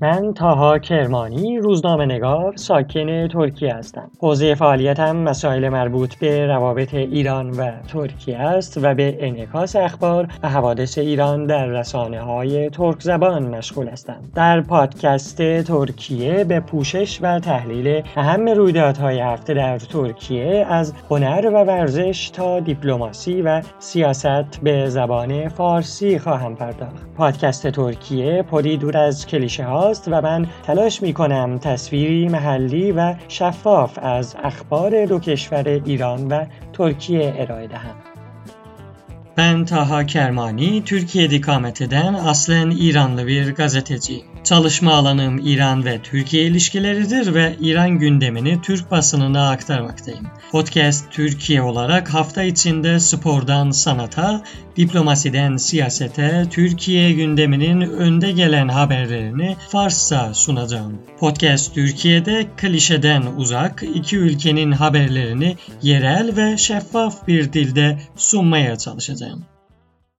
من تاها کرمانی روزنامه نگار ساکن ترکیه هستم. حوزه فعالیتم مسائل مربوط به روابط ایران و ترکیه است و به انعکاس اخبار و حوادث ایران در رسانه های ترک زبان مشغول هستم. در پادکست ترکیه به پوشش و تحلیل اهم رویدادهای هفته در ترکیه از هنر و ورزش تا دیپلماسی و سیاست به زبان فارسی خواهم پرداخت. پادکست ترکیه پری دور از کلیشه ها و من تلاش می کنم تصویری محلی و شفاف از اخبار دو کشور ایران و ترکیه ارائه دهم. Ben Taha Kermani, Türkiye'de ikamet eden aslen İranlı bir gazeteciyim. Çalışma alanım İran ve Türkiye ilişkileridir ve İran gündemini Türk basınına aktarmaktayım. Podcast Türkiye olarak hafta içinde spordan sanata, diplomasiden siyasete, Türkiye gündeminin önde gelen haberlerini Farsça sunacağım. Podcast Türkiye'de klişeden uzak iki ülkenin haberlerini yerel ve şeffaf bir dilde sunmaya çalışacağım. them.